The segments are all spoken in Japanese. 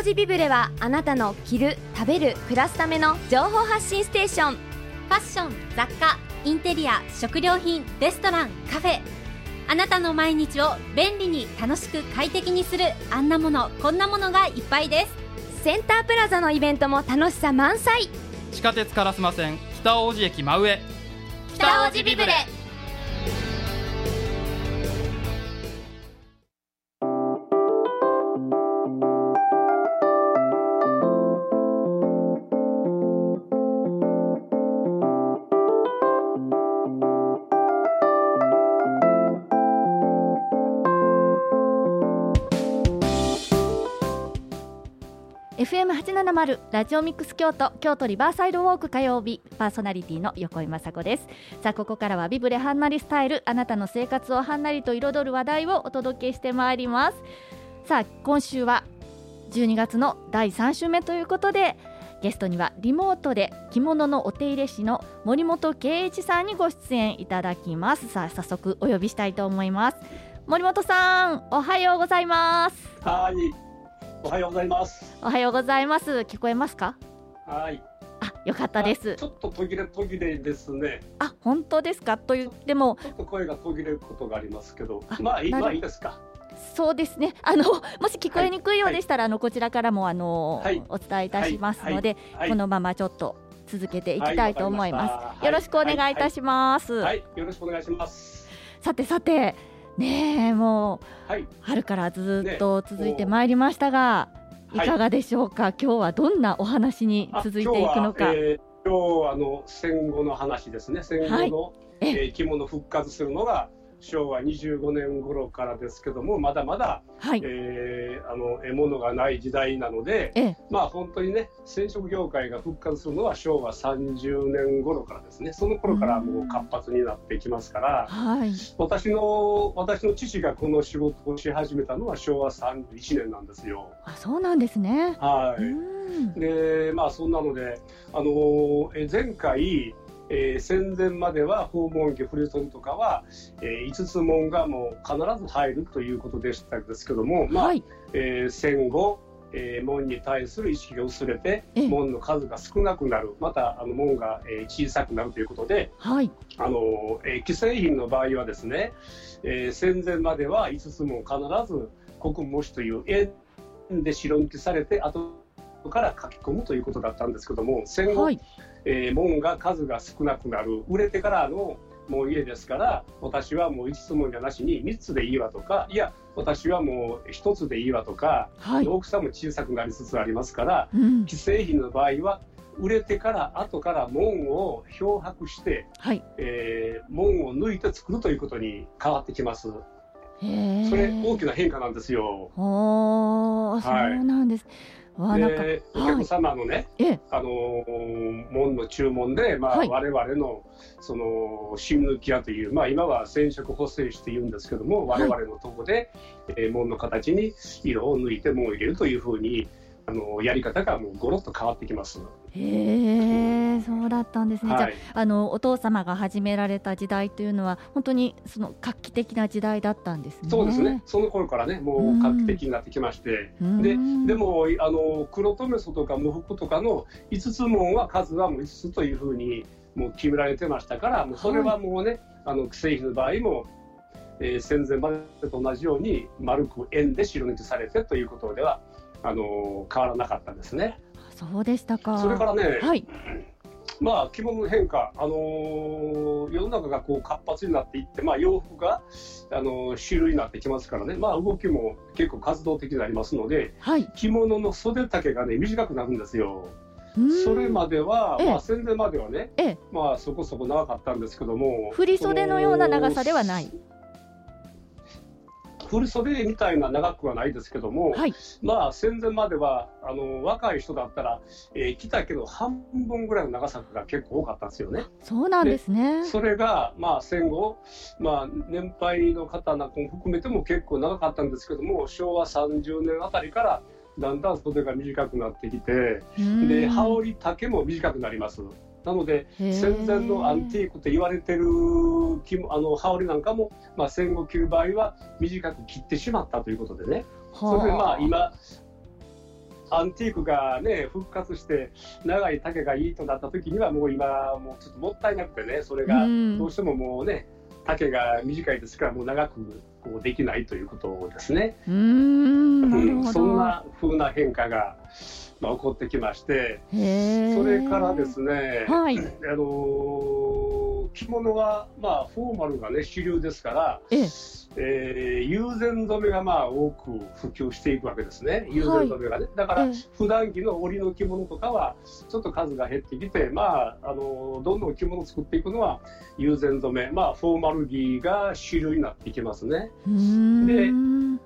王子ビブレはあなたの着る食べる暮らすための情報発信ステーション。ファッション雑貨インテリア食料品レストランカフェ。あなたの毎日を便利に楽しく快適にするあんなものこんなものがいっぱいです。センタープラザのイベントも楽しさ満載。地下鉄烏丸線北大路駅真上。北王子ビブレ FM870 ラジオミックス京都京都リバーサイドウォーク火曜日パーソナリティの横井雅子です。さあここからはビブレハンナリスタイルあなたの生活をはんなりと彩る話題をお届けしてまいります。さあ今週は12月の第3週目ということでゲストにはリモートで着物のお手入れ師の森本圭一さんにご出演いただきます。さあ早速お呼びしたいと思います。森本さんおはようございます。はい。おはようございます。おはようございます聞こえますか？はい。あよかったですちょっと途切れ途切れですね。あ本当ですか？と言ってもちょっと声が途切れることがありますけどあ、まあいいいいですか。そうですねあのもし聞こえにくいようでしたら、あのこちらからもあの、はいお伝えいたしますので、はい。このままちょっと続けていきたいと思います、よろしくお願いいたします、はい、はいよろしくお願いします。さてさてねえもうはい。春からずっと続いてまいりましたが、いはいかがでしょうか？今日はどんなお話にあ続いていくのか、今日は,、あの戦後の話ですね。戦後の、ええー着物復活するのが昭和25年頃からですけども、まだまだ、はい、えーあの獲物がない時代なので。ええ。まあ本当にね染色業界が復活するのは昭和30年頃からですね。その頃からもう活発になってきますからはい。私の私の父がこの仕事をし始めたのは昭和31年なんですよ。あそうなんですね。はい、うん。でまあそんなのであのえ前回えー戦前までは訪問着振り袖とかは、え5つ門がもう必ず入るということでしたですけども、まあはいえー戦後、えー門に対する意識が薄れてええ。門の数が少なくなるまたあの門が、えー小さくなるということではい。あの、えー既製品の場合はですね、えー戦前までは5つも必ず国模試という円で白抜きされて後から書き込むということだったんですけども戦後、はいえー門が数が少なくなる。売れてからのもう家ですから私はもう5つもんじゃなしに3つでいいわとかいや私はもう1つでいいわとか、はい、大きさも小さくなりつつありますからうん、既製品の場合は売れてから後から門を漂白して、はい。えー門を抜いて作るということに変わってきますそれ大きな変化なんですよ。おー、はい。そうなんです。おはい。客様のね、ええ、あのー門の注文で、まあはい。我々のその芯抜き屋という、まあ、今は染色補正して言うんですけども、はい。我々のとこで、えー門の形に色を抜いて門を入れるというふうに、あのやり方がもうゴロッと変わってきます。へえ、そうだったんですね。じゃはいあ、あのお父様が始められた時代というのは、本当にその画期的な時代だったんですね。そうですね。その頃からね、もう画期的になってきまして、うん。でうんで、もあの黒留め袖とか無服とかの5つ門は数はもう5つというふうにもう決められてましたから、もうそれはもうね、あの既製品の場合も、えー戦前までと同じように丸く円で白抜きされてということではあの変わらなかったですね。そうでしたか。それからね、はい、まあ着物の変化、あのー世の中がこう活発になっていって、まあ、洋服が、あのー主流になってきますからね、まあ、動きも結構活動的になりますのではい。着物の袖丈がね短くなるんですよ。うんそれまでは、ええまあ、戦前まではね、ええ、まあ、そこそこ長かったんですけども振り袖のような長さではない。振り袖みたいな長くはないですけども、はい。まあ、戦前まではあの若い人だったら、えー着たけど半分ぐらいの長さが結構多かったんですよね。そうなんですね。それが、まあ、戦後、まあ、年配の方なんかも含めても結構長かったんですけども昭和30年あたりからだんだん袖が短くなってきてうんで羽織丈も短くなります。なので戦前のアンティークと言われてるあの羽織なんかも、まあ、戦後着る場合は短く切ってしまったということでね。それでまあ今アンティークがね、復活して、長い丈がいいとなった時には、もう今、もうちょっともったいなくてね、それがうん。どうしてももうね、丈が短いですから、もう長くこうできないということですね。うーんそんな風な変化が、まあ、起こってきまして、それからですね、はい。あのー着物は、まあ、フォーマルがね、主流ですから、ええ。えー友禅染めがまあ多く普及していくわけですね、友禅染めがね。だから、ええ。普段着の織の着物とかは、ちょっと数が減ってきて、まあ、あのどんどん着物を作っていくのは、友禅染め、まあ、フォーマル着が主流になっていきますね。うーん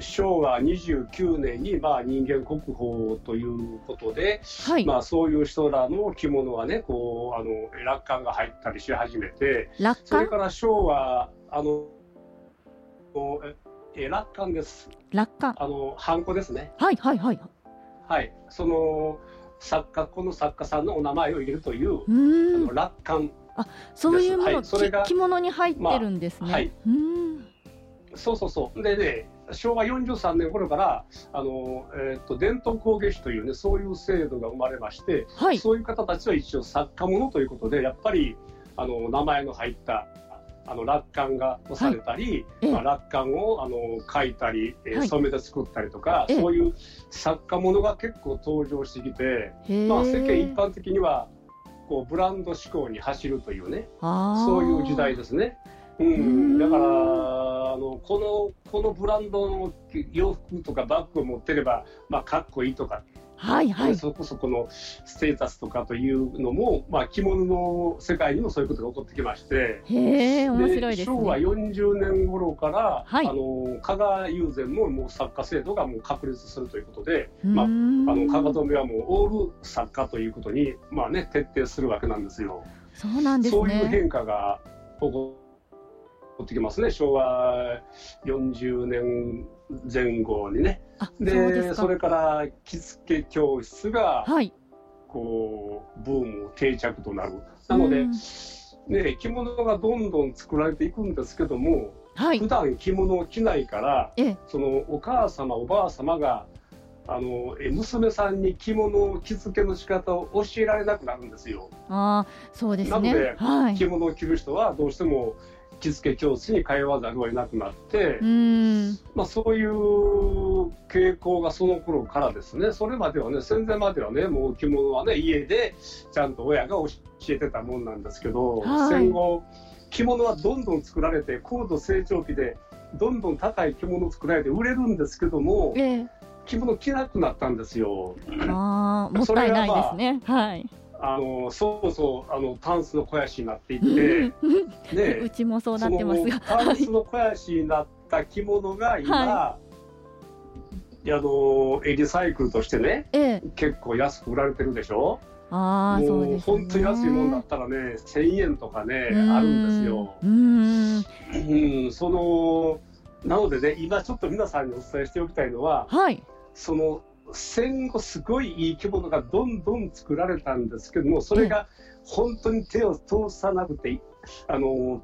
昭和29年に、まあ、人間国宝ということで、はい、まあ、そういう人らの着物はね、こう、あの、落款が入ったりし始めて、楽観？それから昭和、あの、ええ落款です。楽観あの、ハンコですね。はいはいはいはい。その、作家、この作家さんのお名前を入れるという、あの落款。そういうもの、はいそれがき着物に入ってるんですね、まあはいうーんそうそうそう。でね、昭和43年頃から、あの、えっ、と、伝統工芸士というね、そういう制度が生まれまして、はい。そういう方たちは一応作家ものということで、やっぱり、あの、名前の入った、あの、落款が押されたり、ええ。まあ、落款を、あの、書いたり、えーはい。染めで作ったりとか、ええ。そういう作家ものが結構登場してきて、まあ、世間一般的には、こう、ブランド志向に走るというね、そういう時代ですね。ううんん、だからあのこのこのブランドの洋服とかバッグを持ってれば、まあ、かっこいいとか、はいはい。そこそこのステータスとかというのも、まあ、着物の世界にもそういうことが起こってきまして。へえ面白いです昭和ね40年頃から、はい。あの加賀友禅ももう作家制度がもう確立するということで、まあ、あの加賀染はもうオール作家ということに、まあね、徹底するわけなんですよ。そうなんですそういうね変化が起こってきますね、昭和40年前後にね。あそうで、ですか。それから着付け教室が、はい。こう、ブーム定着となる。なのでうん、ね、着物がどんどん作られていくんですけども、はい。普段着物を着ないから、ええ。そのお母様、おばあ様が、あのえ娘さんに着物を着付けの仕方を教えられなくなるんですよ。あーそうですね。なのではい。着物を着る人はどうしても着付け教室に通わざるを得なくなって、まあ、そういう傾向がその頃からですね。それまではね戦前まではねもう着物はね家でちゃんと親が教えてたもんなんですけど、はい。戦後着物はどんどん作られて高度成長期でどんどん高い着物を作られて売れるんですけどもええ。着物着なくなったんですよ。あーもったいないですね。はいあのそうそうあのタンスの肥やしになっていっうて、ねうちもそうなってますが。タンスの肥やしになった着物が今、はあのリサイクルとしてねええ。結構安く売られてるでしょ？あもう本当に安いもんだったらね1000円とかねあるんですよ、うーん。うん、そのなのでね今ちょっと皆さんにお伝えしておきたいのははい。その戦後すごいいい着物がどんどん作られたんですけどもそれが本当に手を通さなくてあの、うん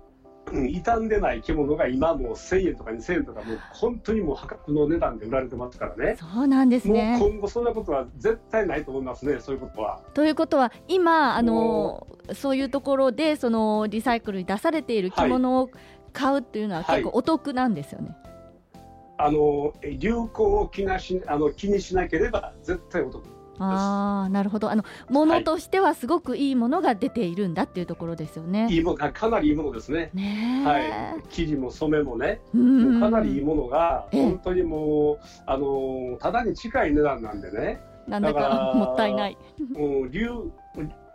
傷んでない着物が今もう1000円とか2000円とかもう本当にもう破格の値段で売られてますからね。そうなんですもうね今後そんなことは絶対ないと思いますね、そういうことは。ということは今あのそういうところでそのリサイクルに出されている着物を買うっていうのははい結構お得なんですよね。あの流行を気なしあの気にしなければ絶対お得。ああなるほどあの物としてはすごくいいものが出ているんだっていうところですよね。いいものかなりいいものですね。はい、生地も染めもね、かなりいいものが、ええ本当にもう、あのただに近い値段なんでね、なんだだか もったいない。もう流流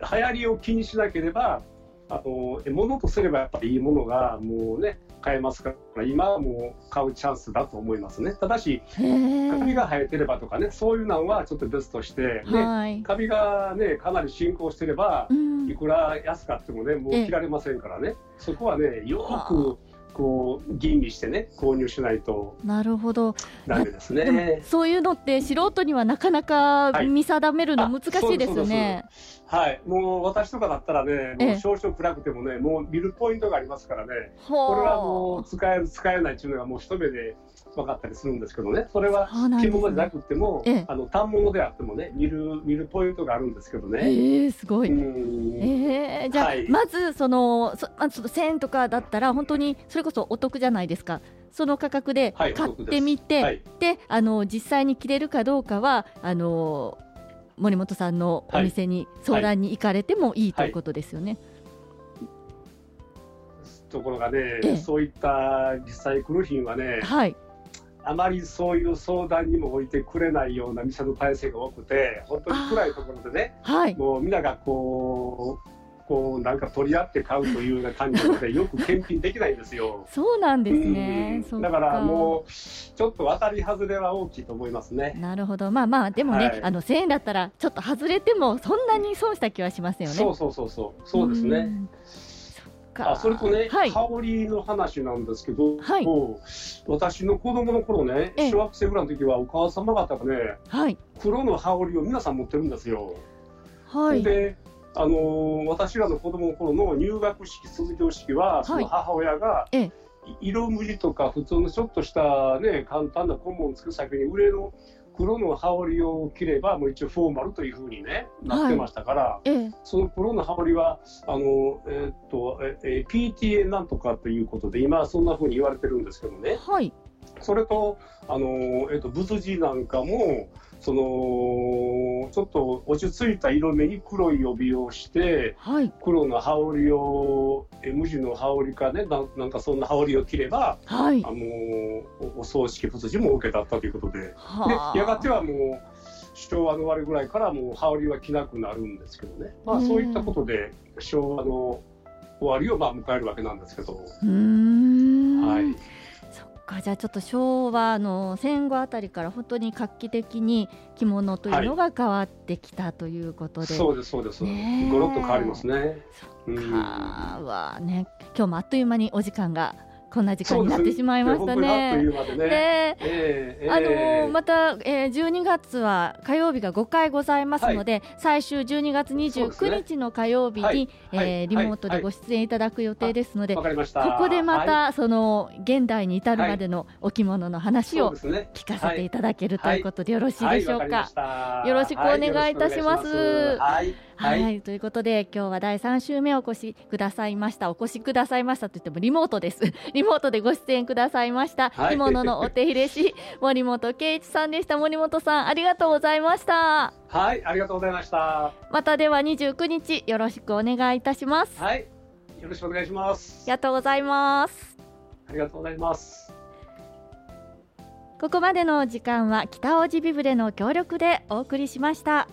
行りを気にしなければ、あのものとすればやっぱりいいものがもうね、買えますから、今はもう買うチャンスだと思いますね。ただし、カビが生えてればとかね、そういうのはちょっと別として、ね、はい。カビがね、かなり進行してればう、んいくら安かってもね、もうええ切られませんからね、そこはね、よはあくこう吟味してね、購入しないとなるほど。ダメですね。そういうのって素人にはなかなかはい。見定めるの難しいですよね。はい、もう私とかだったらね、ええ。もう少々暗くてもね、もう見るポイントがありますからね、ここれはもう使える、使えないっていうのがもう一目で分かったりするんですけどね、それは着物でなくても、ええ。あの反物であってもね、見る見るポイントがあるんですけどえね。ー、すごい。うん。えー、じゃあ、はい。まずそのそまずその1000円とかだったら本当にそれこそお得じゃないですか。その価格ではい買ってみて、はい。であの実際に着れるかどうかはあの森本さんのお店に相談に行かれてもいいということですよね。ところがね、ええ。そういったリサイクル品はね、はい、あまりそういう相談にも置いてくれないような店の体制が多くて、本当に暗いところでね、はい、もう皆がこう、こうなんか取り合って買うというような感じなので、よく検品できないんですよ。そうなんですね。うんだからもう、ちょっと渡り外れは大きいと思いますね。なるほど、まあまあ、でもね、はいあの1000円だったら、ちょっと外れても、そんなに損した気はしますよね。そうそうそうそう、そうですね。あそれとね、はい、香りの話なんですけど、はい私の子供の頃ね、ええ小学生ぐらいの時はお母様方がね、はい、黒の羽織を皆さん持ってるんですよ。はい、で、あのー私らの子供の頃の入学式、卒業式は、その母親が、ええ。色無地とか普通のちょっとしたね、簡単な顧問を作る先に上の黒の羽織を着れば、もう一応フォーマルというふうにね、なってましたから、ええ、そその黒の羽織は、あの、えーっと、ええ PTA なんとかということで、今そんなふうに言われてるんですけどね。はい、それと、あの、えーっと、仏地なんかも、その、ちょっと落ち着いた色目に黒い帯をして、はい、黒の羽織を、え無地の羽織かねな、なんかそんな羽織を着れば、はい。あ。の、おお葬式仏地も OK だったということで、ではあ。やがてはもう、昭和の終わりぐらいからもう羽織は着なくなるんですけどね、まあ、うん。そういったことで昭和の終わりをまあ迎えるわけなんですけど。はい、か、じゃあちょっと昭和の戦後あたりから本当に画期的に着物というのが変わってきたということで。そうです、そうです、ねえ。ごろっと変わりますね。そっうん。かはね、今日もあっという間にお時間がこんな時間になってしまいましたね。であのええーまた、えー、12月は火曜日が5回ございますので、最終12月29日の火曜日に、はい。えリモートでご出演いただく予定ですので、わかりました。ここでまた、はい。その現代に至るまでのお着物の話を聞かせていただけるということでよろしいはいでしょうか？よろしくお願いいたしますはい、は、はいい、ということで今日は第3週目お越しくださいました。お越しくださいましたと言ってもリモートです。リモートでご出演くださいました、はい。着物のお手入れ師 森本圭一さんでした。森本さんありがとうございました。はい、ありがとうございました。またでは29日よろしくお願いいたします。あはい、よろしくお願いします。りがとうございます。ありがとうございます。ここまでの時間は北大路ビブレの協力でお送りしました